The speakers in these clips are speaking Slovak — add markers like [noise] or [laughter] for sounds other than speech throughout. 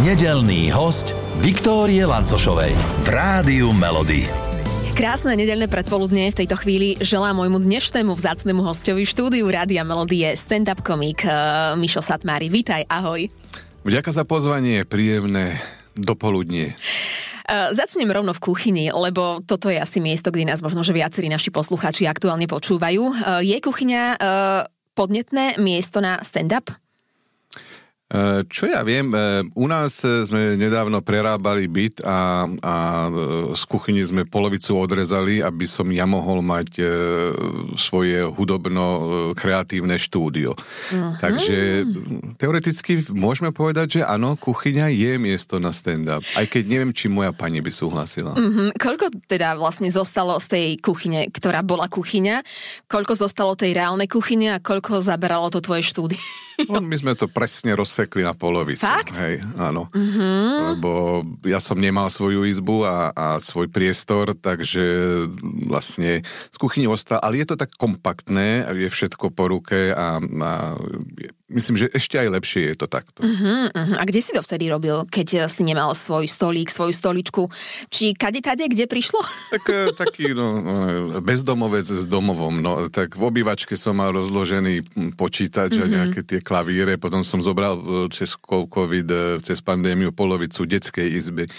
Nedelný host Viktórie Lancošovej v Rádiu Melody. Krásne nedelné predpoludne v tejto chvíli želám môjmu dnešnému vzácnemu hostovi štúdiu Rádia Melodie stand-up komik uh, Mišo Satmári. Vítaj, ahoj. Vďaka za pozvanie, príjemné dopoludnie. Uh, začnem rovno v kuchyni, lebo toto je asi miesto, kde nás možno, že viacerí naši poslucháči aktuálne počúvajú. Uh, je kuchyňa uh, podnetné miesto na stand-up? Eh, čo ja viem, eh, u nás eh, sme nedávno prerábali byt a, a z kuchyni sme polovicu odrezali, aby som ja mohol mať svoje hudobno-kreatívne štúdio. Uh-huh. Takže teoreticky môžeme povedať, že áno, kuchyňa je miesto na stand-up. Aj keď neviem, či moja pani by súhlasila. Uh-huh. Koľko teda vlastne zostalo z tej kuchyne, ktorá bola kuchyňa? Koľko zostalo tej reálnej kuchyne a koľko zaberalo to tvoje štúdio? No, my sme to presne rozsekli na polovicu. Fakt? Hej, áno. Uh-huh. Lebo ja som nemal svoju izbu a, a svoj priestor, takže vlastne z kuchyni ostal, ale je to tak kompaktné, je všetko po ruke a, a myslím, že ešte aj lepšie je to takto. Uh-huh, uh-huh. A kde si to vtedy robil, keď si nemal svoj stolík, svoju stoličku? Či kade, kade, kde prišlo? [laughs] Tak, eh, taký no, eh, bezdomovec s domovom. No, tak v obývačke som mal rozložený počítač uh-huh. a nejaké tie klavíre. Potom som zobral eh, cez COVID, cez pandémiu polovicu detskej izby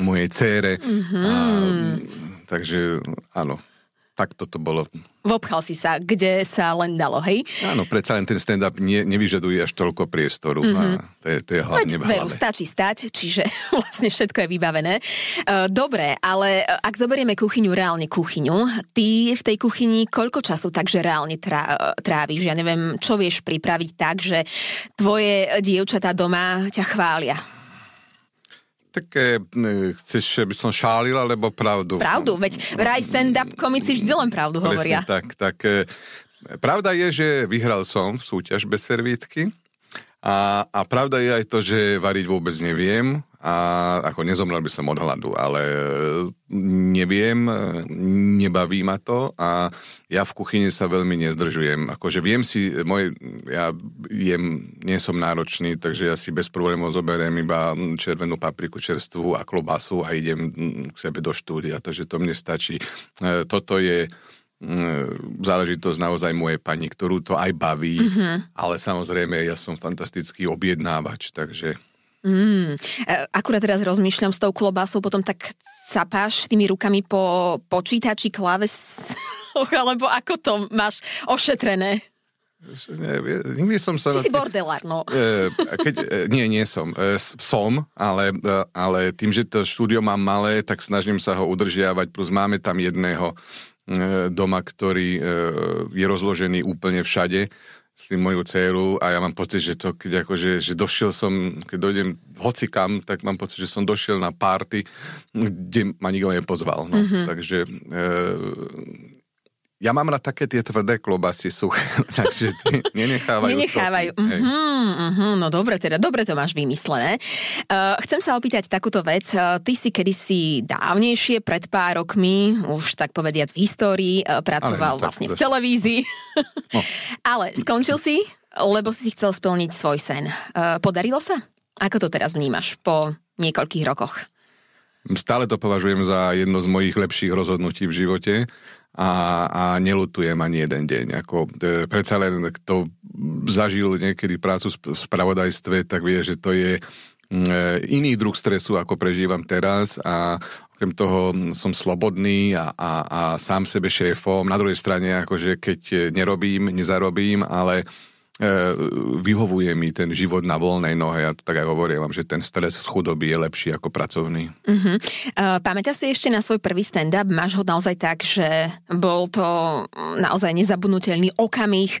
mojej cére. Uh-huh. A, takže áno tak toto bolo. Vopchal si sa, kde sa len dalo, hej? Áno, predsa len ten stand-up nie, nevyžaduje až toľko priestoru. Mm-hmm. A to je, to je hlavne Veď, veru, stačí stať, čiže [laughs] vlastne všetko je vybavené. Uh, dobre, ale e, ak zoberieme kuchyňu, reálne kuchyňu, ty v tej kuchyni koľko času takže reálne trá, tráviš? Ja neviem, čo vieš pripraviť tak, že tvoje dievčatá doma ťa chvália? Také, chceš, aby som šálil, alebo pravdu? Pravdu, veď vraj stand-up komici vždy len pravdu Presne hovoria. tak, tak e, pravda je, že vyhral som súťaž bez servítky a, a pravda je aj to, že variť vôbec neviem a ako nezomrel by som od hladu, ale e, neviem, e, nebaví ma to a ja v kuchyni sa veľmi nezdržujem. Akože viem si, môj, ja jem, nie som náročný, takže ja si bez problémov zoberiem iba červenú papriku čerstvú a klobasu a idem k sebe do štúdia, takže to mne stačí. E, toto je záležitosť naozaj mojej pani, ktorú to aj baví, mm-hmm. ale samozrejme ja som fantastický objednávač, takže Mm, akurát teraz rozmýšľam s tou klobásou, potom tak capáš tými rukami po počítači kláves, [laughs] alebo ako to máš ošetrené? Nie, nikdy som sa... Či si bordelár, no. E, keď, e, nie, nie som. E, som, ale, ale tým, že to štúdio mám malé, tak snažím sa ho udržiavať, plus máme tam jedného doma, ktorý je rozložený úplne všade s tým moju dceru a ja mám pocit, že to, keď akože, že došiel som, keď dojdem hoci kam, tak mám pocit, že som došiel na párty, kde ma nikto nepozval. No. Mm-hmm. Takže e, ja mám rád také tie tvrdé klobasy suché, [laughs] takže nenechávajú. Nenechávajú. Uh-huh, uh-huh, no dobre, teda dobre to máš vymyslené. Uh, chcem sa opýtať takúto vec. Uh, ty si kedysi dávnejšie, pred pár rokmi, už tak povediac v histórii, uh, pracoval no, vlastne v televízii. No. [laughs] Ale skončil si, lebo si chcel splniť svoj sen. Uh, podarilo sa? Ako to teraz vnímaš po niekoľkých rokoch? Stále to považujem za jedno z mojich lepších rozhodnutí v živote a, a nelutujem ani jeden deň. Ako, e, predsa len kto zažil niekedy prácu v spravodajstve, tak vie, že to je mm, e, iný druh stresu, ako prežívam teraz a okrem toho som slobodný a, a, a sám sebe šéfom. Na druhej strane, akože keď nerobím, nezarobím, ale vyhovuje mi ten život na voľnej nohe. Ja tak aj hovorím, že ten stres z chudoby je lepší ako pracovný. Uh-huh. Uh, pamätáš si ešte na svoj prvý stand-up? Máš ho naozaj tak, že bol to naozaj nezabudnutelný okamih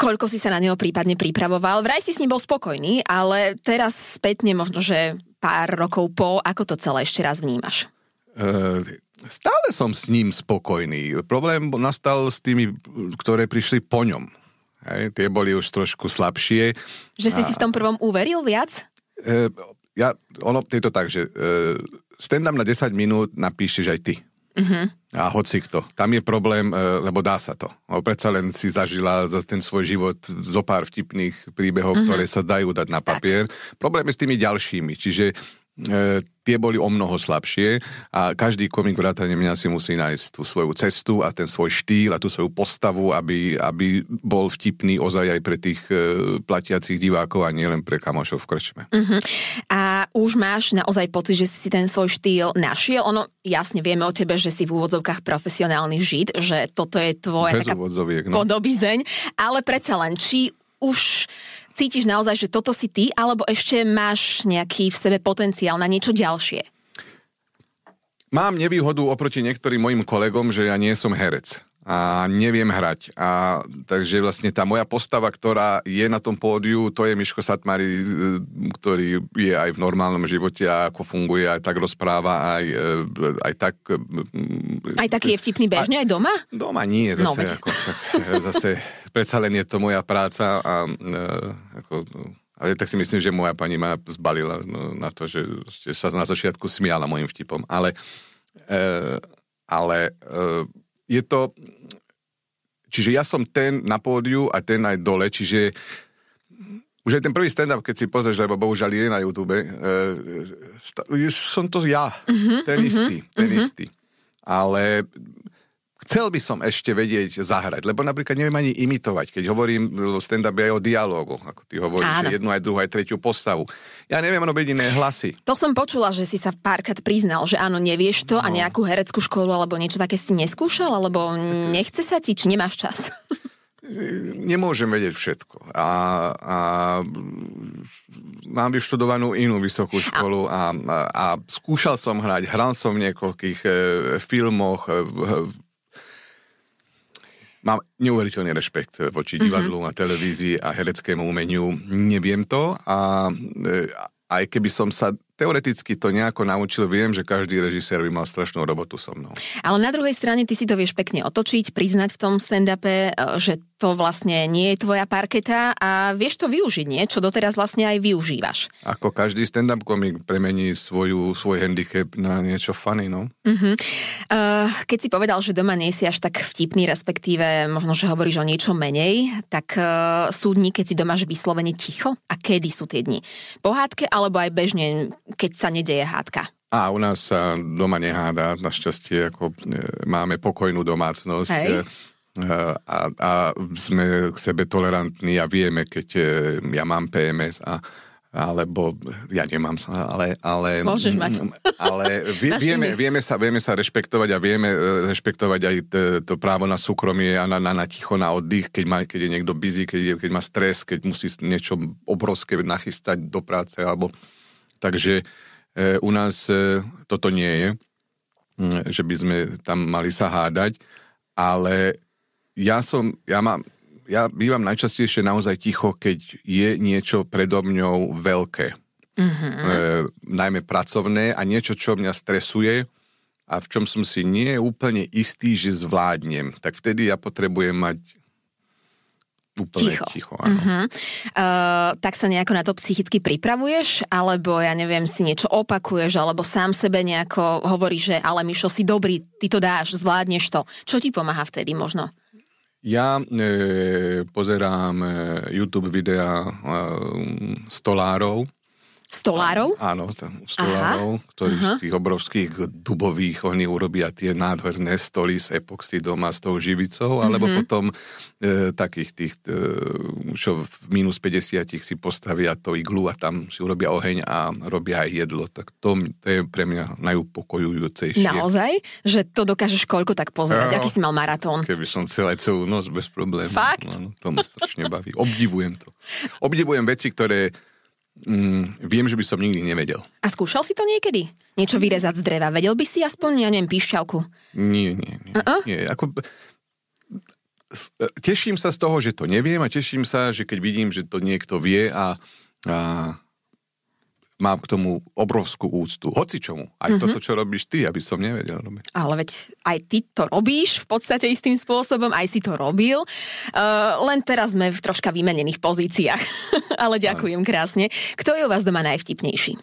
koľko si sa na neho prípadne pripravoval. Vraj si s ním bol spokojný, ale teraz spätne možno, že pár rokov po, ako to celé ešte raz vnímaš? Uh, stále som s ním spokojný. Problém nastal s tými, ktoré prišli po ňom. Hej, tie boli už trošku slabšie. Že si a... si v tom prvom uveril viac? E, ja, ono, je to tak, že e, stand-up na 10 minút napíšeš aj ty. Uh-huh. A hoci kto. Tam je problém, e, lebo dá sa to. Lebo predsa len si zažila za ten svoj život zo pár vtipných príbehov, mm-hmm. ktoré sa dajú dať na papier. Tak. Problém je s tými ďalšími. Čiže tie boli o mnoho slabšie a každý komik vrátane mňa si musí nájsť tú svoju cestu a ten svoj štýl a tú svoju postavu, aby, aby bol vtipný ozaj aj pre tých e, platiacich divákov a nielen pre kamošov v krčme. Uh-huh. A už máš naozaj pocit, že si ten svoj štýl našiel? Ono, jasne, vieme o tebe, že si v úvodzovkách profesionálny žid, že toto je tvoja Bez taká no. podobizeň, ale predsa len, či už cítiš naozaj, že toto si ty, alebo ešte máš nejaký v sebe potenciál na niečo ďalšie? Mám nevýhodu oproti niektorým mojim kolegom, že ja nie som herec a neviem hrať. A, takže vlastne tá moja postava, ktorá je na tom pódiu, to je Miško Satmari, ktorý je aj v normálnom živote a ako funguje, aj tak rozpráva, aj, e, aj tak... Aj taký je vtipný bežne, aj, aj doma? Doma nie, zase, no, ako, tak, [laughs] zase predsa len je to moja práca a e, ako, ale tak si myslím, že moja pani ma zbalila no, na to, že sa na začiatku smiala mojim vtipom. Ale, e, ale e, je to... Čiže ja som ten na pódiu a ten aj dole, čiže už aj ten prvý stand-up, keď si pozrieš, lebo bohužiaľ je na YouTube, e, som to ja, mm-hmm, ten mm-hmm, istý, ten mm-hmm. istý. Ale chcel by som ešte vedieť zahrať, lebo napríklad neviem ani imitovať, keď hovorím stand-up aj o dialógu, ako ty hovoríš, že jednu aj druhú, aj tretiu postavu. Ja neviem robiť iné hlasy. To som počula, že si sa párkrát priznal, že áno, nevieš to no. a nejakú hereckú školu alebo niečo také si neskúšal, alebo nechce sa ti, či nemáš čas? [laughs] Nemôžem vedieť všetko. A, a mám vyštudovanú inú vysokú školu a, a, a skúšal som hrať, hral som v niekoľkých e, filmoch, e, mám neuveriteľný rešpekt voči mhm. divadlu mm-hmm. a televízii a hereckému umeniu. Neviem to a e, aj keby som sa teoreticky to nejako naučil, viem, že každý režisér by mal strašnú robotu so mnou. Ale na druhej strane ty si to vieš pekne otočiť, priznať v tom stand-upe, e, že to vlastne nie je tvoja parketa a vieš to využiť, nie? Čo doteraz vlastne aj využívaš. Ako každý stand-up komik premení svoju, svoj handicap na niečo funny, no. Uh-huh. Uh, keď si povedal, že doma nie si až tak vtipný, respektíve možno, že hovoríš o niečo menej, tak uh, sú dni, keď si doma vyslovene ticho? A kedy sú tie dni? Pohádke alebo aj bežne keď sa nedeje hádka? A u nás sa doma neháda, našťastie ako e, máme pokojnú domácnosť. Hej. E, a, a sme k sebe tolerantní a vieme, keď e, ja mám PMS a alebo ja nemám sa, ale... ale Môžeš mať. Ale vie, vieme, vieme, sa, vieme sa rešpektovať a vieme rešpektovať aj to, to právo na súkromie a na, na, na ticho, na oddych, keď, má, keď je niekto busy, keď, je, keď má stres, keď musí niečo obrovské nachystať do práce alebo Takže e, u nás e, toto nie je, že by sme tam mali sa hádať, ale ja som, ja mám, ja bývam najčastejšie naozaj ticho, keď je niečo predo mňou veľké. Mm-hmm. E, najmä pracovné a niečo, čo mňa stresuje a v čom som si nie úplne istý, že zvládnem. Tak vtedy ja potrebujem mať Úplne ticho. ticho áno. Uh-huh. Uh, tak sa nejako na to psychicky pripravuješ? Alebo, ja neviem, si niečo opakuješ? Alebo sám sebe nejako hovoríš, že ale Mišo, si dobrý, ty to dáš, zvládneš to. Čo ti pomáha vtedy možno? Ja e, pozerám e, YouTube videá e, stolárov, Stolárov? Áno, tam stolárov, Aha. ktorí Aha. z tých obrovských dubových, oni urobia tie nádherné stoly s epoxidom a s tou živicou, mm-hmm. alebo potom e, takých tých, e, čo v minus 50 si postavia to iglu a tam si urobia oheň a robia aj jedlo. Tak to, to je pre mňa najupokojujúcejšie. Naozaj? Že to dokážeš koľko tak pozerať? No, Aký si mal maratón? Keby som celé celú noc bez problémov. Fakt? No, to ma strašne baví. Obdivujem to. Obdivujem veci, ktoré Mm, viem, že by som nikdy nevedel. A skúšal si to niekedy? Niečo vyrezať z dreva? Vedel by si aspoň, ja neviem, píšťalku? Nie, nie, nie. Uh-uh. nie ako, teším sa z toho, že to neviem a teším sa, že keď vidím, že to niekto vie a, a mám k tomu obrovskú úctu. Hoci čomu. Aj mm-hmm. toto, čo robíš ty, aby som nevedel robiť. Ale veď aj ty to robíš v podstate istým spôsobom, aj si to robil. Uh, len teraz sme v troška vymenených pozíciách. [laughs] Ale ďakujem krásne. Kto je u vás doma najvtipnejší?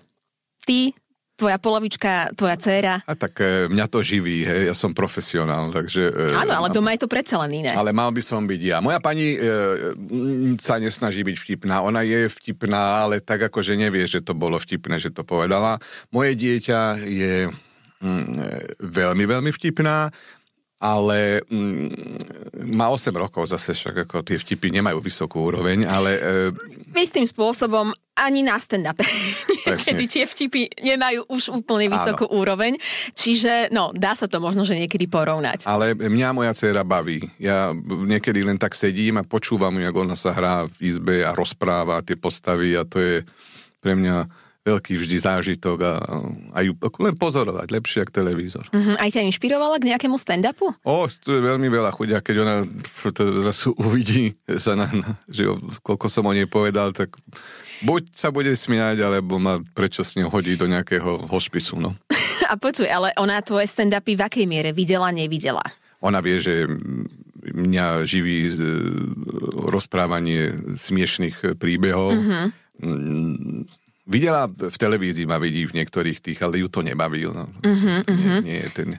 Ty, tvoja polovička, tvoja dcéra. A tak e, mňa to živí, hej, ja som profesionál, takže... e, Áno, ale doma je to predsa len iné. Ale mal by som byť ja. Moja pani e, sa nesnaží byť vtipná. Ona je vtipná, ale tak ako, že nevie, že to bolo vtipné, že to povedala. Moje dieťa je mm, e, veľmi, veľmi vtipná, ale mm, má 8 rokov zase, však ako tie vtipy nemajú vysokú úroveň, ale e, Istým spôsobom ani na stand-up. [laughs] Kedy tie vtipy nemajú už úplne vysokú Áno. úroveň. Čiže, no, dá sa to možno, že niekedy porovnať. Ale mňa moja dcera baví. Ja niekedy len tak sedím a počúvam, jak ona sa hrá v izbe a rozpráva tie postavy a to je pre mňa veľký vždy zážitok a, a ju len pozorovať, lepšie ako televízor. Uh-huh. Aj ťa inšpirovala k nejakému stand-upu? O, to je veľmi veľa chudia, keď ona teraz uvidí, sa na, že koľko som o nej povedal, tak buď sa bude smiať, alebo ma ňou hodí do nejakého hospicu, no. [laughs] a počuj, ale ona tvoje stand-upy v akej miere videla, nevidela? Ona vie, že mňa živí e, rozprávanie smiešných príbehov. Uh-huh Videla v televízii, ma vidí v niektorých tých, ale ju to nebaví. No. Uh-huh, uh-huh. Nie, nie je ten...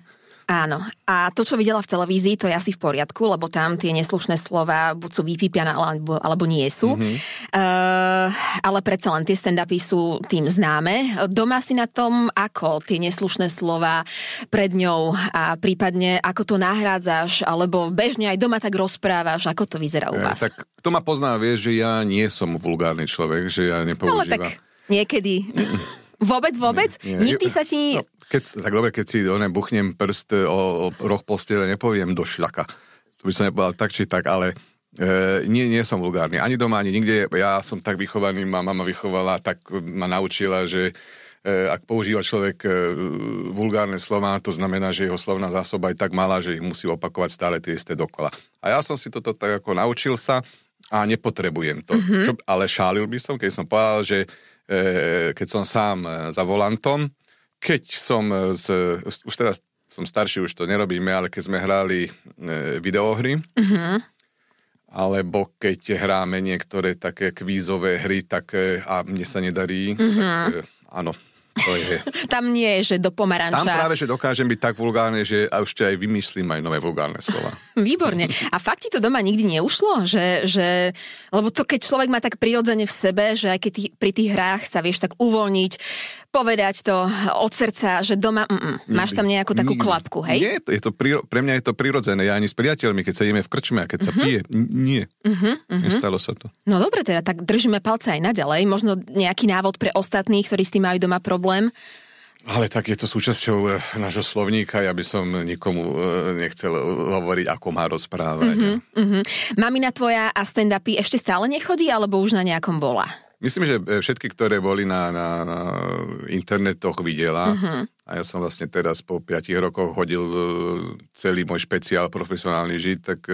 Áno. A to, čo videla v televízii, to je asi v poriadku, lebo tam tie neslušné slova buď sú vypípiané, alebo, alebo nie sú. Mm-hmm. Uh, ale predsa len tie stand-upy sú tým známe. Doma si na tom, ako tie neslušné slova pred ňou a prípadne ako to nahrádzaš, alebo bežne aj doma tak rozprávaš, ako to vyzerá u vás? E, tak kto ma pozná, vie, že ja nie som vulgárny človek, že ja nepoužívam... Ale tak Niekedy. Vôbec, vôbec? Nie, nie. Nikdy sa ti... No, keď, tak dobre, keď si one buchnem prst o, o roh postele, nepoviem do šľaka. To by som nepovedal tak či tak, ale e, nie, nie som vulgárny. Ani doma, ani nikde. Ja som tak vychovaný, ma mama vychovala, tak ma naučila, že e, ak používa človek e, vulgárne slova, to znamená, že jeho slovná zásoba je tak malá, že ich musí opakovať stále tie isté dokola. A ja som si toto tak ako naučil sa a nepotrebujem to. Mm-hmm. Čo, ale šálil by som, keď som povedal, že E, keď som sám e, za volantom. Keď som z, už teraz som starší, už to nerobíme, ale keď sme hrali videohry, uh-huh. alebo keď hráme niektoré také kvízové hry, tak a mne sa nedarí, uh-huh. tak áno, to je. [laughs] Tam nie je, že do pomaranča. Tam práve, že dokážem byť tak vulgárne, že a ešte aj vymyslím aj nové vulgárne slova. Výborne. A fakt ti to doma nikdy neušlo? Že, že, lebo to, keď človek má tak prirodzene v sebe, že aj keď tý, pri tých hrách sa vieš tak uvoľniť, povedať to od srdca, že doma mm, máš tam nejakú takú klapku, hej? Nie, je to, pre mňa je to prirodzené. Ja ani s priateľmi, keď sa ideme v krčme a keď uh-huh. sa mhm. pije, nie. Uh-huh, uh-huh. Nestalo sa to. No dobre, teda tak držíme palce aj naďalej. Možno nejaký návod pre ostatných, ktorí s tým majú doma problém. Ale tak je to súčasťou e, nášho slovníka, ja by som nikomu e, nechcel hovoriť, ako má rozprávať. Uh-huh, uh-huh. Mamina tvoja a stand-upy ešte stále nechodí, alebo už na nejakom bola? Myslím, že e, všetky, ktoré boli na, na, na internetoch, videla. Uh-huh. A ja som vlastne teraz po 5 rokoch hodil celý môj špeciál profesionálny žid, tak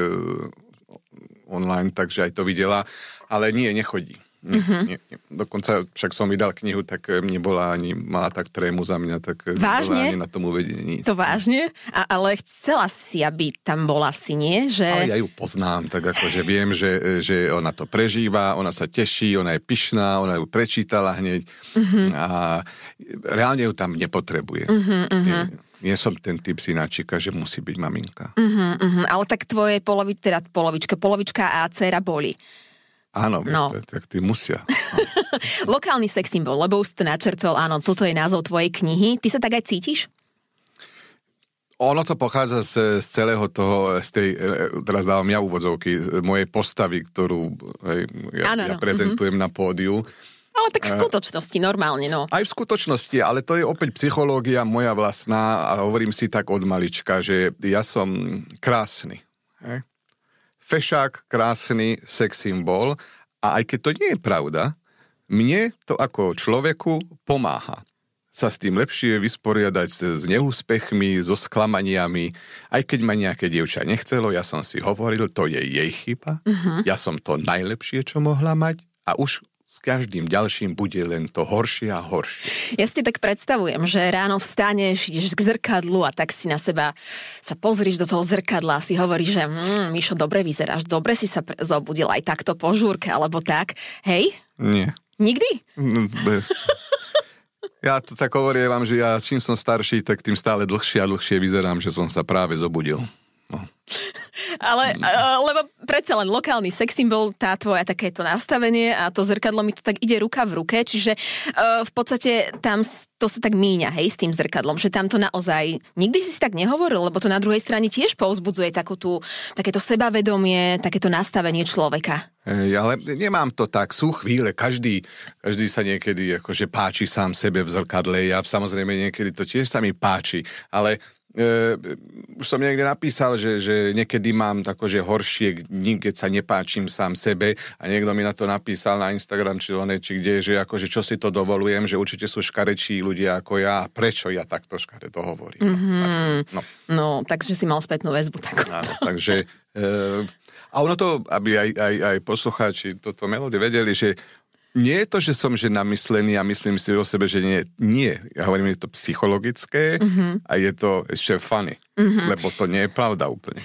online, takže aj to videla. Ale nie, nechodí. Nie, mm-hmm. nie, nie. Dokonca však som vydal knihu, tak eh, nebola ani, mala tak trému za mňa, tak eh, vážne? ani na tom uvedení. To vážne? A, ale chcela si, aby tam bola si, nie? Že... Ale ja ju poznám, tak ako, že viem, že, eh, že ona to prežíva, ona sa teší, ona je pyšná, ona ju prečítala hneď mm-hmm. a reálne ju tam nepotrebuje. Mm-hmm, Nie, nie som ten typ synáčika, že musí byť maminka. Uh-huh, uh-huh. Ale tak tvoje polovi, teda polovička, polovička a dcera boli. Áno, no. tak tí musia. [laughs] No. Lokálny sex symbol, lebo už to načrtol, áno, toto je názov tvojej knihy. Ty sa tak aj cítiš? Ono to pochádza z, z celého toho, z tej, e, teraz dávam ja úvodzovky, mojej postavy, ktorú hej, ja, ano, ja prezentujem mm-hmm. na pódiu. Ale tak v skutočnosti, normálne, no. Aj v skutočnosti, ale to je opäť psychológia moja vlastná a hovorím si tak od malička, že ja som krásny. Hej? Fešák, krásny sex symbol a aj keď to nie je pravda, mne to ako človeku pomáha sa s tým lepšie vysporiadať s neúspechmi, so sklamaniami. Aj keď ma nejaké dievča nechcelo, ja som si hovoril, to je jej chyba. Uh-huh. Ja som to najlepšie, čo mohla mať a už s každým ďalším bude len to horšie a horšie. Ja si tak predstavujem, že ráno vstaneš, ideš k zrkadlu a tak si na seba sa pozrieš do toho zrkadla a si hovoríš, že mm, Mišo, dobre vyzeráš, dobre si sa pre- zobudil aj takto po žúrke alebo tak. Hej? Nie. Nikdy? No, bez. Ja to tak hovorím vám, že ja čím som starší, tak tým stále dlhšie a dlhšie vyzerám, že som sa práve zobudil. [laughs] Ale, uh, lebo predsa len lokálny sex symbol, tá tvoja takéto nastavenie a to zrkadlo mi to tak ide ruka v ruke, čiže uh, v podstate tam to sa tak míňa, hej, s tým zrkadlom, že tam to naozaj, nikdy si si tak nehovoril, lebo to na druhej strane tiež povzbudzuje takú tú, takéto sebavedomie, takéto nastavenie človeka. Ej, ale nemám to tak, sú chvíle, každý, každý sa niekedy akože páči sám sebe v zrkadle, ja samozrejme niekedy to tiež sa mi páči, ale Uh, už som niekde napísal, že, že niekedy mám že horšie dni, keď sa nepáčim sám sebe a niekto mi na to napísal na Instagram či one, či kde, že akože čo si to dovolujem, že určite sú škarečí ľudia ako ja a prečo ja takto to hovorím. Mm-hmm. Tak, no. no, takže si mal spätnú väzbu. Tak. Áno, takže uh, a ono to, aby aj, aj, aj poslucháči toto melódy vedeli, že nie je to, že som že namyslený a myslím si o sebe, že nie. Nie. Ja hovorím, je to psychologické mm-hmm. a je to ešte funny. Mm-hmm. Lebo to nie je pravda úplne.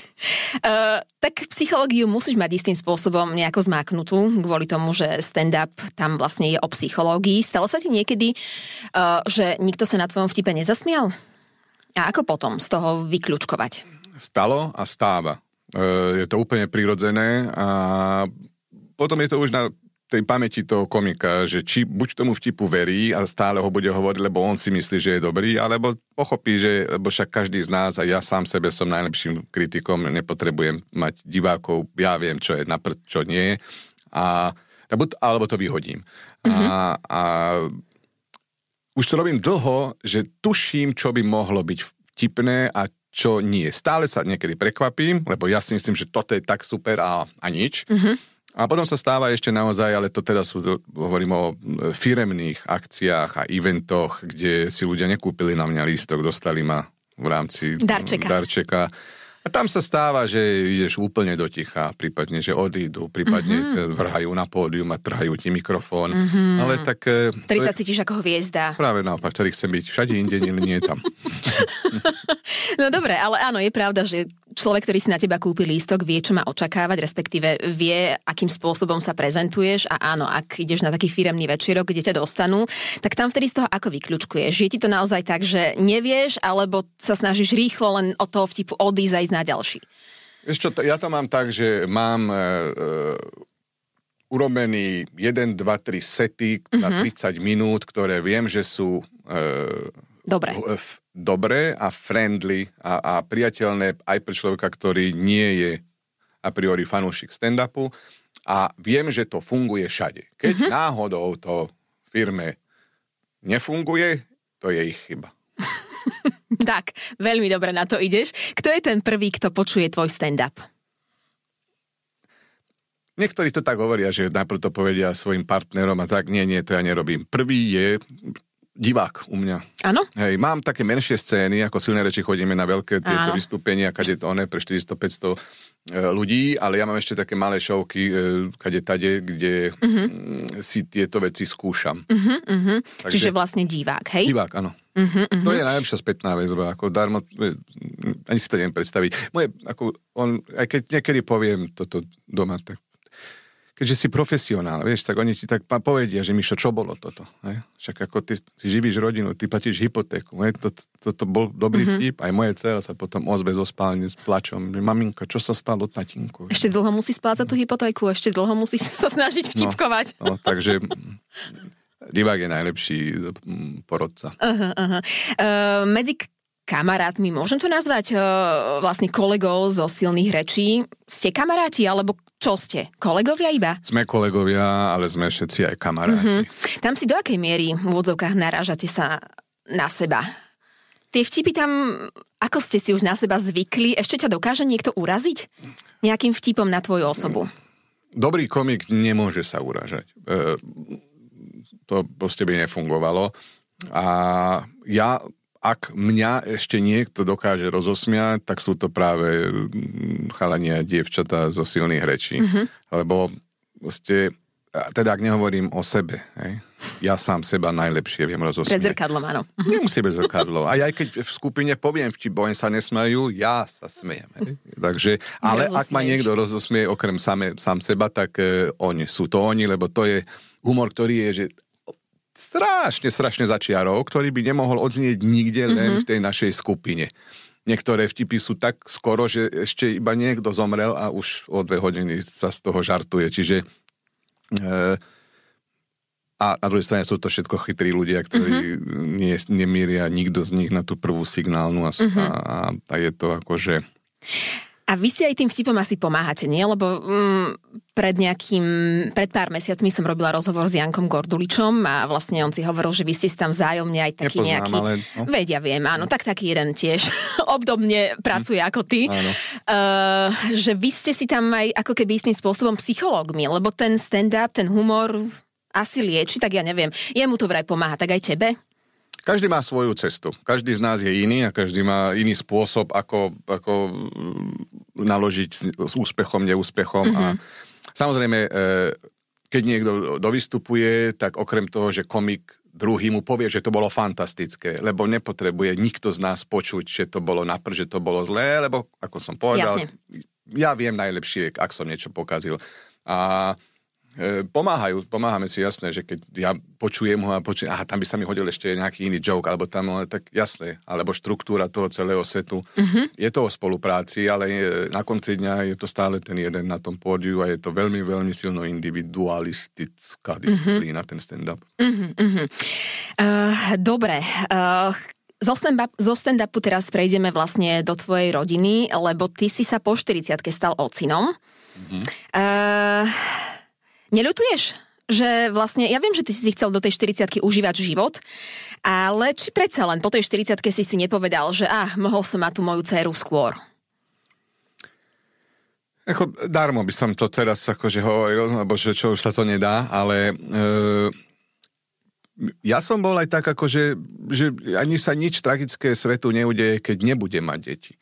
Uh, tak psychológiu musíš mať istým spôsobom nejako zmáknutú, kvôli tomu, že stand-up tam vlastne je o psychológii. Stalo sa ti niekedy, uh, že nikto sa na tvojom vtipe nezasmial? A ako potom z toho vyklúčkovať? Stalo a stáva. Uh, je to úplne prirodzené a potom je to už na tej pamäti toho komika, že či buď tomu vtipu verí a stále ho bude hovoriť, lebo on si myslí, že je dobrý, alebo pochopí, že lebo však každý z nás a ja sám sebe som najlepším kritikom, nepotrebujem mať divákov, ja viem, čo je napr, čo nie. A, alebo to vyhodím. Mm-hmm. A, mhm. a už to robím dlho, že tuším, čo by mohlo byť vtipné a čo nie. Stále sa niekedy prekvapím, lebo ja si myslím, že toto je tak super a, a nič. Mm-hmm. A potom sa stáva ešte naozaj, ale to teda sú, hovorím o firemných akciách a eventoch, kde si ľudia nekúpili na mňa lístok, dostali ma v rámci darčeka. darčeka a tam sa stáva, že ideš úplne do ticha, prípadne, že odídu, prípadne mm-hmm. vrhajú na pódium a trhajú ti mikrofón. Mm-hmm. Ale tak... Ktorý sa cítiš ako hviezda. Práve naopak, ktorý chcem byť všade inde, nie, nie tam. [laughs] no dobre, ale áno, je pravda, že človek, ktorý si na teba kúpi lístok, vie, čo má očakávať, respektíve vie, akým spôsobom sa prezentuješ a áno, ak ideš na taký firemný večerok, kde ťa dostanú, tak tam vtedy z toho ako vyklúčkuješ? Je ti to naozaj tak, že nevieš, alebo sa snažíš rýchlo len od toho vtipu odísť ísť na ďalší? Vieš čo, ja to mám tak, že mám e, e, urobený 1, 2, 3 sety mm-hmm. na 30 mhm. minút, ktoré viem, že sú e, Dobre. F, dobré a friendly a, a priateľné aj pre človeka, ktorý nie je a priori fanúšik stand-upu a viem, že to funguje všade. Keď mm-hmm. náhodou to firme nefunguje, to je ich chyba. [laughs] tak, veľmi dobre na to ideš. Kto je ten prvý, kto počuje tvoj stand-up? Niektorí to tak hovoria, že najprv to povedia svojim partnerom a tak, nie, nie, to ja nerobím. Prvý je divák u mňa. Áno? Hej, mám také menšie scény, ako silné reči chodíme na veľké tieto vystúpenia, kade to one pre 400-500 e, ľudí, ale ja mám ešte také malé šovky, e, kade tade, kde uh-huh. si tieto veci skúšam. Uh-huh, uh-huh. Takže, Čiže vlastne divák, hej? Divák, áno. Uh-huh, uh-huh. To je najlepšia spätná väzba, ako darmo, ani si to neviem predstaviť. Moje, ako on, aj keď niekedy poviem toto doma, tak keďže si profesionál, vieš, tak oni ti tak povedia, že Mišo, čo bolo toto? Ne? Však ako ty si živíš rodinu, ty platíš hypotéku. Ne? Toto, toto bol dobrý mm-hmm. vtip. Aj moje dcera sa potom ozve zo spálne s plačom. Že, Maminka, čo sa stalo tatinku? Ešte dlho musí splácať tú hypotéku, ešte dlho musí [laughs] sa snažiť no, vtipkovať. No, no takže divák je najlepší porodca. Uh-huh, uh-huh. Uh, medzi kamarátmi, môžem to nazvať uh, vlastne kolegov zo silných rečí. Ste kamaráti, alebo čo ste? Kolegovia iba? Sme kolegovia, ale sme všetci aj kamaráti. Mm-hmm. Tam si do akej miery v úvodzovkách narážate sa na seba? Tie vtipy tam, ako ste si už na seba zvykli, ešte ťa dokáže niekto uraziť? Nejakým vtipom na tvoju osobu? Dobrý komik nemôže sa uražať. E, to proste by nefungovalo. A ja ak mňa ešte niekto dokáže rozosmiať, tak sú to práve mm, chalania dievčatá zo silných rečí. Mm-hmm. Lebo ste, teda ak nehovorím o sebe, hej, ja sám seba najlepšie viem rozosmiať. Pred zrkadlom, áno. [laughs] Nemusí bez zrkadlo. A aj keď v skupine poviem vtip, bo sa nesmajú, ja sa smejem. Hej. Takže, ale ak ma niekto rozosmie okrem same, sám seba, tak uh, oni, sú to oni, lebo to je humor, ktorý je, že strašne, strašne začiarov, ktorý by nemohol odznieť nikde len mm-hmm. v tej našej skupine. Niektoré vtipy sú tak skoro, že ešte iba niekto zomrel a už o dve hodiny sa z toho žartuje. Čiže e, a na druhej strane sú to všetko chytrí ľudia, ktorí mm-hmm. nie, nemíria nikto z nich na tú prvú signálnu a, mm-hmm. a, a je to akože... A vy si aj tým vtipom asi pomáhate, nie? Lebo mm, pred nejakým, pred pár mesiacmi som robila rozhovor s Jankom Gorduličom a vlastne on si hovoril, že vy ste si tam vzájomne aj taký Nepoznám, nejaký... Ale, no. Vedia, viem, áno, no. tak taký jeden tiež [laughs] obdobne pracuje hm. ako ty. Áno. Uh, že vy ste si tam aj ako keby istým spôsobom psychológmi, lebo ten stand-up, ten humor asi lieči, tak ja neviem. Jemu to vraj pomáha, tak aj tebe? Každý má svoju cestu. Každý z nás je iný a každý má iný spôsob, ako, ako mm, naložiť s, s úspechom, neúspechom. Mm-hmm. A mhm. samozrejme, e, keď niekto dovystupuje, tak okrem toho, že komik druhý mu povie, že to bolo fantastické, lebo nepotrebuje nikto z nás počuť, že to bolo napr, že to bolo zlé, lebo ako som povedal, Jasne. ja viem najlepšie, ak som niečo pokazil. A pomáhajú, pomáhame si jasné, že keď ja počujem ho a počujem, aha, tam by sa mi hodil ešte nejaký iný joke, alebo tam, tak jasné, alebo štruktúra toho celého setu. Mm-hmm. Je to o spolupráci, ale na konci dňa je to stále ten jeden na tom pódiu a je to veľmi, veľmi silno individualistická mhm. disciplína, mm-hmm. ten stand-up. Mm-hmm. Uh, dobre, uh, zo stand-up, zo stand-upu teraz prejdeme vlastne do tvojej rodiny, lebo ty si sa po 40 stal ocinom. Mm-hmm. Uh, Neľutuješ? Že vlastne, ja viem, že ty si chcel do tej 40 užívať život, ale či predsa len po tej 40 si si nepovedal, že ah, mohol som mať tú moju dceru skôr? Ako, darmo by som to teraz akože hovoril, lebo že čo už sa to nedá, ale e, ja som bol aj tak, akože, že ani sa nič tragické svetu neudeje, keď nebude mať deti.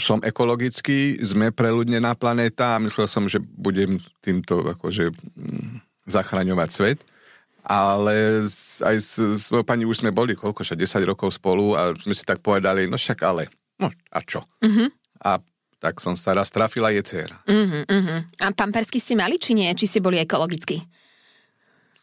Som ekologický, sme preľudnená planéta a myslel som, že budem týmto akože mm, zachraňovať svet. Ale aj s, s mojou pani už sme boli koľko, 10 rokov spolu a sme si tak povedali, no však ale, no a čo? Mm-hmm. A tak som sa raz trafila, je dcera. Uh-huh, uh-huh. A pampersky ste mali, či nie? Či ste boli ekologickí?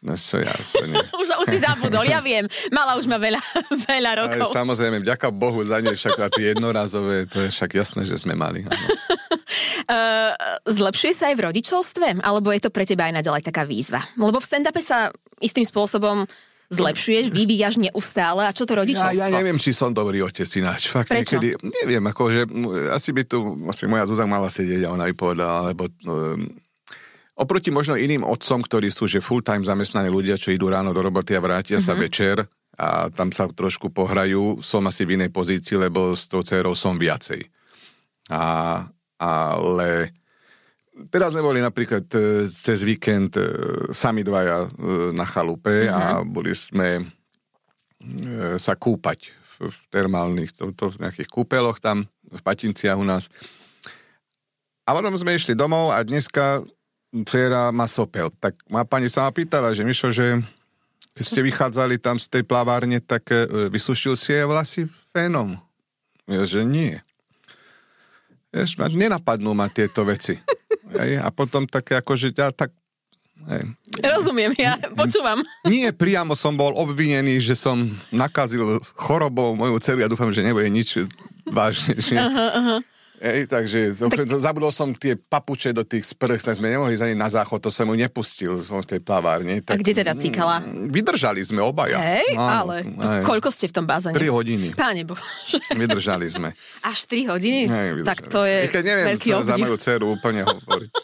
No čo ja, nie. [laughs] už, už si zabudol, ja viem. Mala už ma veľa, [laughs] veľa rokov. Aj, samozrejme, vďaka Bohu za ne, však a tie jednorazové, to je však jasné, že sme mali. uh, [laughs] zlepšuje sa aj v rodičovstve? Alebo je to pre teba aj naďalej taká výzva? Lebo v stand-upe sa istým spôsobom zlepšuješ, vyvíjaš neustále. A čo to rodičovstvo? Ja, ja neviem, či som dobrý otec ináč. Fakt Prečo? niekedy, neviem, akože asi by tu, asi moja Zuzak mala sedieť a ona by povedala, lebo um, Oproti možno iným otcom, ktorí sú že full-time zamestnaní ľudia, čo idú ráno do roboty a vrátia mm-hmm. sa mhm. večer a tam sa trošku pohrajú, som asi v inej pozícii, lebo s tou dcerou som viacej. A, ale teraz sme boli napríklad e, cez víkend e, sami dvaja e, na chalupe mm-hmm. a boli sme sa kúpať v, v termálnych, to, to, v nejakých kúpeloch tam, v Patinciach u nás. A potom sme išli domov a dneska dcera má sopel. Tak má pani sa ma pýtala, že Mišo, že keď ste vychádzali tam z tej plavárne, tak e, vysušil si jej vlasy fénom. Ja, že nie. Vieš, nenapadnú ma tieto veci. Hej, a potom také ako, že ja tak... Hej. Rozumiem, ja počúvam. Nie priamo som bol obvinený, že som nakazil chorobou moju dceru. Ja dúfam, že nebude nič vážnejšie. Aha, aha. Ej, takže tak... zabudol som tie papuče do tých sprch, tak sme nemohli za na záchod, to som mu nepustil, som v tej plavárni. Tak, a kde teda cíkala? Vydržali sme obaja. Hej, Áno, ale aj. koľko ste v tom bazéne? 3 hodiny. Páne Bože. [laughs] Vydržali sme. Až 3 hodiny? Hej, tak to je keď neviem veľký za moju dceru úplne hovoriť. [laughs]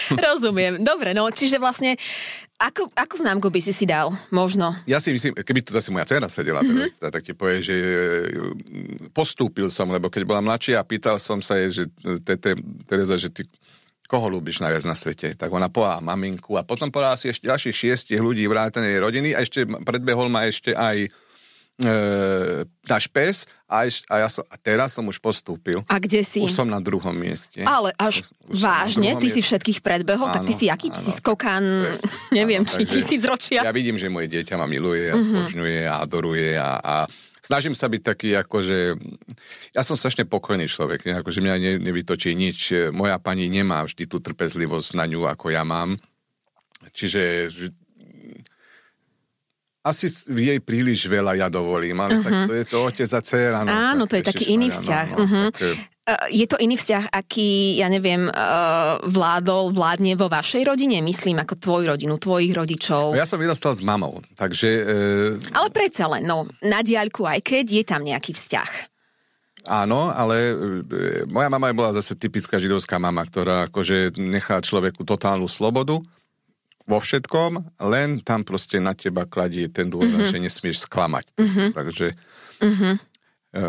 [laughs] Rozumiem. Dobre, no čiže vlastne ako, ako známku by si si dal, možno? Ja si myslím, keby tu zase moja dcera sedela, mm-hmm. teraz, tak ti povie, že mm, postúpil som, lebo keď bola mladšia a pýtal som sa jej, že Tereza, že ty koho ľúbiš najviac na svete? Tak ona povedala maminku a potom povedala si ešte ďalších šiestich ľudí vrátane rodiny a ešte predbehol ma ešte aj náš pes a, iš, a, ja som, a teraz som už postúpil. A kde si? Už som na druhom mieste. Ale až už, už vážne? Ty mieste. si všetkých predbehol? Áno, tak ty si aký? Ty si skokan, neviem, áno, či tisíc ročia. Ja vidím, že moje dieťa ma miluje a uh-huh. spožňuje a adoruje a, a snažím sa byť taký, akože... Ja som strašne pokojný človek, akože mňa ne, nevytočí nič. Moja pani nemá vždy tú trpezlivosť na ňu, ako ja mám. Čiže asi jej príliš veľa ja dovolím, ale uh-huh. tak to je to otec a dcera. No, Mhm. Áno, tak to je taký iný vzťah. No, no, Mhm. tak, e, Uh, Je to iný vzťah, aký, ja neviem, uh, vládol, vládne vo vašej rodine? Myslím, ako tvoju rodinu, tvojich rodičov. ja som vyrastal s mamou, takže e, Ale predsa len, no, na diaľku, aj keď je tam nejaký vzťah. áno, ale moja mama bola zase typická židovská mama, ktorá akože nechá človeku totálnu slobodu vo všetkom, len tam proste na teba kladie ten dôvod, Mhm. mm-hmm. že nesmieš sklamať. Mm-hmm. Takže mm-hmm. E,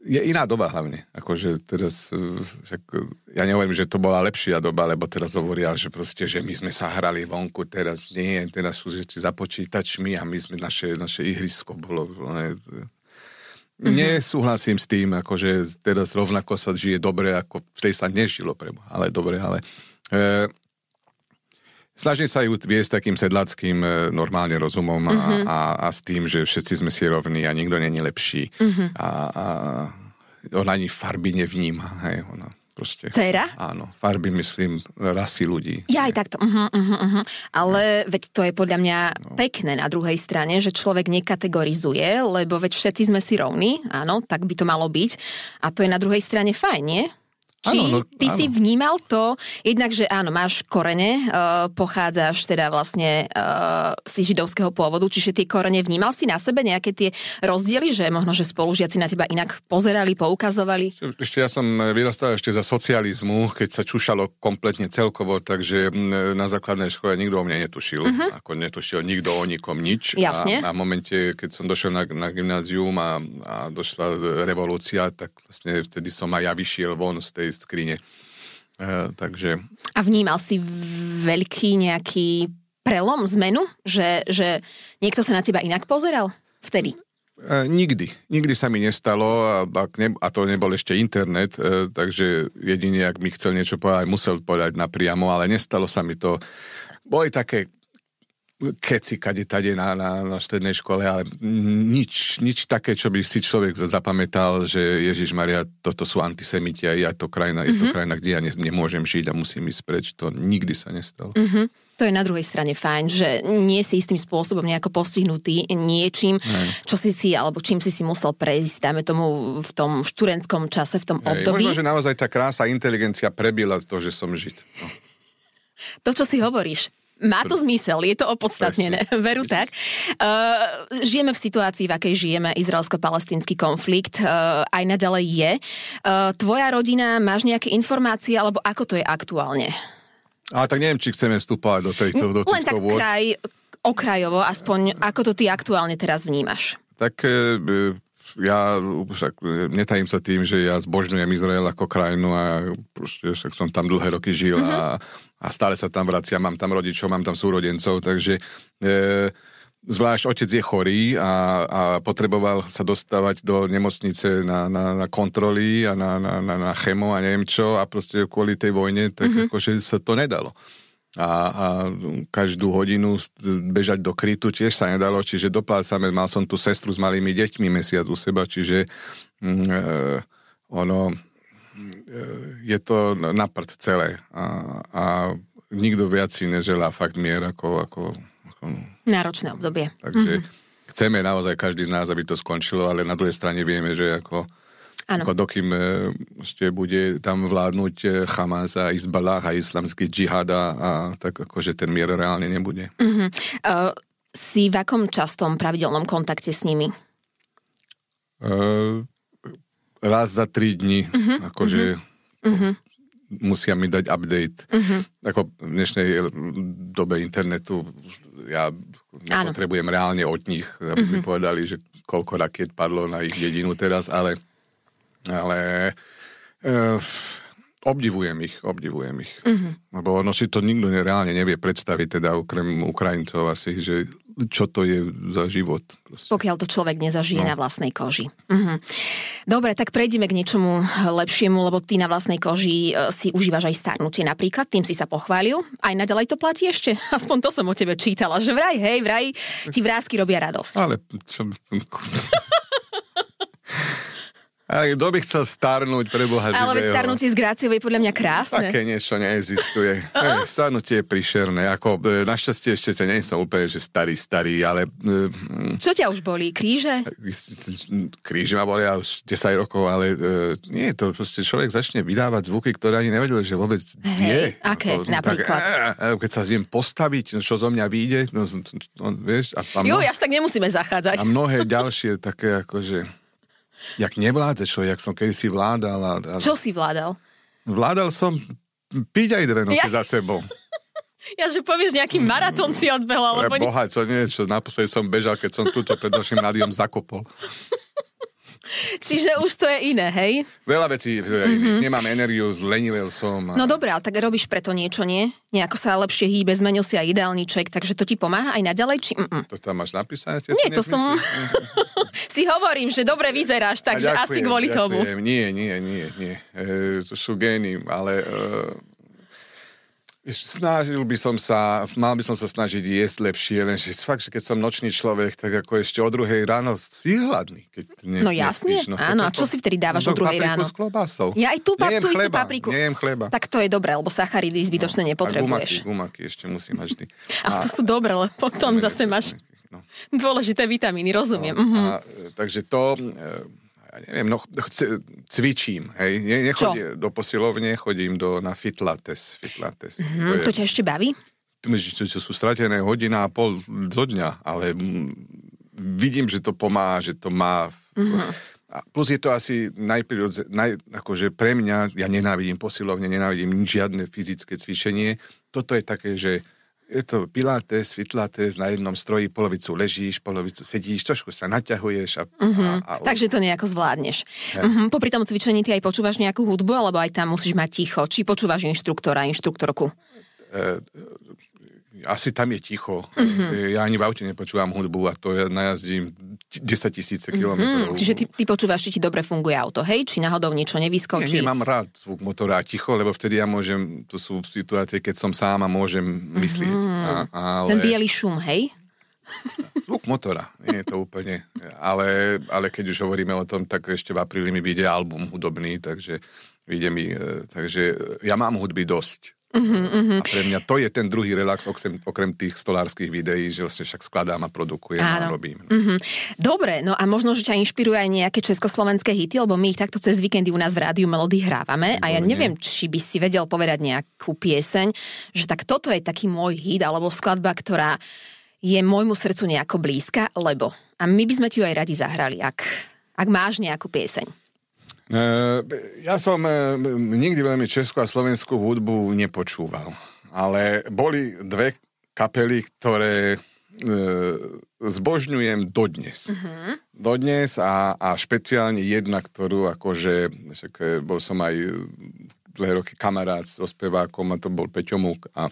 je iná doba hlavne. Akože teraz, e, však, e, ja nehovorím, že to bola lepšia doba, lebo teraz hovoria, že proste, že my sme sa hrali vonku, teraz nie, teraz sú všetci za počítačmi a my sme, naše, naše ihrisko bolo... Ne, Mhm. Nesúhlasím s tým, akože teraz rovnako sa žije dobre, ako v tej sa nežilo pre ale dobre, ale e, snažím sa ju viesť takým sedlackým e, normálne rozumom a, Mhm. a, a s tým, že všetci sme si rovní a nikto není lepší. Mhm. A, a ona ani farby nevníma. Hej, ona proste, Dcera? Áno, farby myslím rasy ľudí. Ja aj takto. Uh-huh, uh-huh, uh-huh. Ale veď to je podľa mňa pekné na druhej strane, že človek nekategorizuje, lebo veď všetci sme si rovní, áno, tak by to malo byť. A to je na druhej strane fajn, nie? Či Áno, no, ty áno. si vnímal to, jednak, že áno, máš korene, uh, pochádzaš teda vlastne uh, si židovského pôvodu, čiže tie korene vnímal si na sebe nejaké tie rozdiely, že možno, že spolužiaci na teba inak pozerali, poukazovali? Ešte ja som vyrastal ešte za socializmu, keď sa čušalo kompletne celkovo, takže mm, na základnej škole nikto o mne netušil. Uh-huh. Ako netušil nikto o nikom nič. Jasne. A, a v momente, keď som došiel na, na gymnázium a, a došla revolúcia, tak vlastne vtedy som aj ja vyšiel von z tej skrine. E, takže A vnímal si veľký nejaký prelom, zmenu? Že, že niekto sa na teba inak pozeral vtedy? E, nikdy. Nikdy sa mi nestalo a, ne, a to nebol ešte internet, e, takže jedine, ak mi chcel niečo povedať, musel povedať napriamo, ale nestalo sa mi to. Boli také keci kade tade na, na, na strednej škole, ale nič, nič také, čo by si človek zapamätal, že Ježiš Maria, toto sú antisemiti a ja to krajina, mm-hmm. je to krajina, kde ja ne, nemôžem žiť a musím ísť preč. To nikdy sa nestalo. Mm-hmm. To je na druhej strane fajn, že nie si istým spôsobom nejako postihnutý niečím, čo si si, alebo čím si si musel prejsť, dáme tomu v tom študentskom čase, v tom Hej, období. možno, že naozaj tá krása inteligencia prebila to, že som žid. No. To, čo si hovoríš. Má to zmysel, je to opodstatnené, [laughs] veru tak. Uh, žijeme v situácii, v akej žijeme, izraelsko-palestínsky konflikt, uh, aj naďalej je. Uh, tvoja rodina, máš nejaké informácie, alebo ako to je aktuálne? Ale tak neviem, či chceme vstúpať do tejto do Len tak vôd. kraj, okrajovo, aspoň ako to ty aktuálne teraz vnímaš. Tak e, ja však e, netajím sa tým, že ja zbožňujem Izrael ako krajinu a proste však som tam dlhé roky žil a, a stále sa tam vraciam, mám tam rodičov, mám tam súrodencov, takže e, zvlášť otec je chorý a, a potreboval sa dostávať do nemocnice na, na, na kontroly a na, na, na, na chemo a neviem čo a proste kvôli tej vojne, tak mm-hmm. akože sa to nedalo a, a každú hodinu bežať do krytu tiež sa nedalo, čiže doplácame, mal som tu sestru s malými deťmi mesiac u seba, čiže mm, e, ono je to na prd celé a, a nikto viac si neželá fakt mier ako, ako, ako Náročné obdobie. takže mm-hmm. chceme naozaj každý z nás, aby to skončilo, ale na druhej strane vieme, že ako ako dokým e, ešte bude tam vládnuť e, Hamas a Izbalah a islamský džihad a, a tak akože ten mier reálne nebude. Uh-huh. Uh, si v akom častom pravidelnom kontakte s nimi? Uh, raz za tri dni, uh-huh, akože uh-huh. musia mi dať update. Uh-huh. Ako v dnešnej dobe internetu ja nepotrebujem reálne od nich, aby uh-huh. mi povedali, že koľko rakiet padlo na ich dedinu teraz, ale, ale uh, obdivujem ich, obdivujem ich. Uh-huh. Lebo ono si to nikto reálne nevie predstaviť, teda okrem Ukrajincov asi, že čo to je za život. Proste. Pokiaľ to človek nezažije no. na vlastnej koži. Uh-huh. Dobre, tak prejdeme k niečomu lepšiemu, lebo ty na vlastnej koži si užívaš aj starnutie napríklad, tým si sa pochválil. Aj naďalej to platí ešte? [laughs] Aspoň to som o tebe čítala, že vraj, hej, vraj, ti vrázky robia radosť. Ale čo... [laughs] Ale kto by chcel starnúť pre Boha Ale veď starnutie z Gráciou je podľa mňa krásne. Také niečo neexistuje. [laughs] Uh-uh. Starnutie je príšerné. Ako, e, našťastie ešte te nie som úplne, že starý, starý, ale e, Čo ťa už bolí? Kríže? kríži ma bolia už 10 rokov, ale e, nie, to proste človek začne vydávať zvuky, ktoré ani nevedel, že vôbec vie. aké Ako, napríklad? Tak, e, e, keď sa zjem postaviť, čo zo mňa vyjde, no, no, vieš, a, a, Jo, mno, až tak nemusíme zachádzať. a mnohé ďalšie také akože jak nevládze človek, jak som kedysi vládal. A, a Čo si vládal? Vládal som piť aj dve noci Ja- za sebou. [laughs] Ja, že povieš, nejaký maratón si odbehol, alebo... Ne... Boha, čo nie, čo naposledy som bežal, keď som túto pred našim rádiom zakopol. [laughs] Čiže už to je iné, hej? Veľa vecí, mm-hmm. nemám energiu, zlenivel som. A... No dobré, ale tak robíš preto niečo, nie? Nejako sa lepšie hýbe, zmenil si aj jedálniček, takže to ti pomáha aj naďalej, či... Mm-mm. To tam máš napísané? Tie Nie, to som... [laughs] si hovorím, že dobre vyzeráš, takže asi ďakujem, kvôli tomu. ďakujem. Nie, nie, nie, nie. E, to sú gény, ale... E, snažil by som sa, mal by som sa snažiť jesť lepšie, lenže fakt, že keď som nočný človek, tak ako ešte o druhej ráno si hladný. Keď ne, No jasne, nespíš, áno, a čo si vtedy dávaš o druhej ráno? s klobásou. Ja aj tú, Nejem tú istú chleba, papriku. Nejem chleba. Tak to je dobré, lebo sacharidy zbytočne A nepotrebuješ. gumaky, gumaky ešte musím mať vždy. [laughs] Ale to sú dobré, lebo potom zase máš No. dôležité vitamíny, rozumiem. Mhm. A, e, takže to, e, neviem, no, cvičím, hej. Ne, nechodím do posilovne, chodím do, na fitlates. fitlates. Hm, to ťa ešte baví? čo, čo sú stratené hodina a pol do dňa, ale mm, vidím, že to pomáha, že to má... A plus je to asi najprirodze, naj, akože pre mňa, ja nenávidím posilovne, nenávidím žiadne fyzické cvičenie. Toto je také, že je to pilates, fitlates, na jednom stroji polovicu ležíš, polovicu sedíš, trošku sa naťahuješ a... a, a Takže to nejako zvládneš. Uh-huh. Popri tom cvičení ty aj počúvaš nejakú hudbu, alebo aj tam musíš mať ticho? Či počúvaš inštruktora, inštruktorku? Asi tam je ticho. Mm-hmm. Ja ani v aute nepočúvam hudbu a to ja najazdím 10 tisíce kilometrov. Mm, čiže ty, ty počúvaš, či ti dobre funguje auto, hej? Či náhodou niečo Nie, nevyskočí? nie, mám rád zvuk motora a ticho, lebo vtedy ja môžem, to sú situácie, keď som sám a môžem myslieť. A, ale Ten biely šum, hej? zvuk motora, nie je to úplne. Ale, ale keď už hovoríme o tom, tak ešte v apríli mi vyjde album hudobný, takže vyjde mi, e, takže ja mám hudby dosť. Uh-huh, A pre mňa to je ten druhý relax, okrem, okrem tých stolárskych videí, že vlastne však skladám a produkujem a Áno. robím. Mhm. Dobre, no a možno, že ťa inšpiruje aj nejaké československé hity, lebo my ich takto cez víkendy u nás v rádiu Melody hrávame a ja neviem, či by si vedel povedať nejakú pieseň, že tak toto je taký môj hit alebo skladba, ktorá je môjmu srdcu nejako blízka, lebo a my by sme ti ju aj radi zahrali, ak, ak máš nejakú pieseň. E, Ja som e, nikdy veľmi českú a slovenskú hudbu nepočúval, ale boli dve kapely, ktoré e, zbožňujem dodnes. Uh-huh. Dodnes a, a špeciálne jedna, ktorú akože, však bol som aj dlhé roky kamarát so spevákom a to bol Peťo Múk a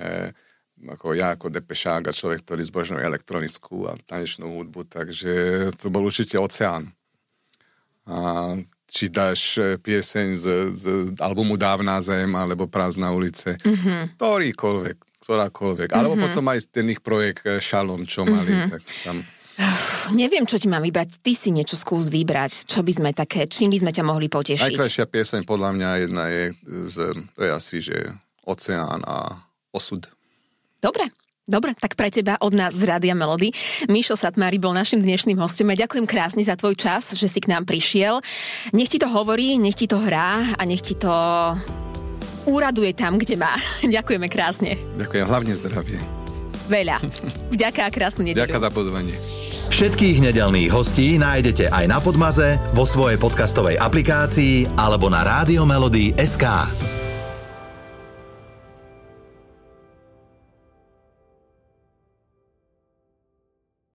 e, ako ja ako depešák a človek, ktorý zbožňuje elektronickú a tanečnú hudbu, takže to bol určite oceán a či dáš e, pieseň z, z albumu Dávna zem alebo Prázdna ulice, mm-hmm. ktorýkoľvek, ktorákoľvek. Mm-hmm. Alebo potom aj ten ich projekt e, Šalom, čo mali, mm-hmm. tak tam... Neviem, čo ti mám vybrať. Ty si niečo skús vybrať. Čo by sme také, čím by sme ťa mohli potešiť? Najkrajšia pieseň podľa mňa jedna je, z, to je asi, že Oceán a Osud. Dobre. Dobre, tak pre teba od nás z Rádia Melody. Míšo Satmári bol našim dnešným hostom a ďakujem krásne za tvoj čas, že si k nám prišiel. Nech ti to hovorí, nech ti to hrá a nech ti to úraduje tam, kde má. [laughs] Ďakujeme krásne. Ďakujem, hlavne zdravie. Veľa. Vďaka a krásnu nedeľu. Ďakujem za pozvanie. Všetkých nedelných hostí nájdete aj na Podmaze, vo svojej podcastovej aplikácii alebo na SK.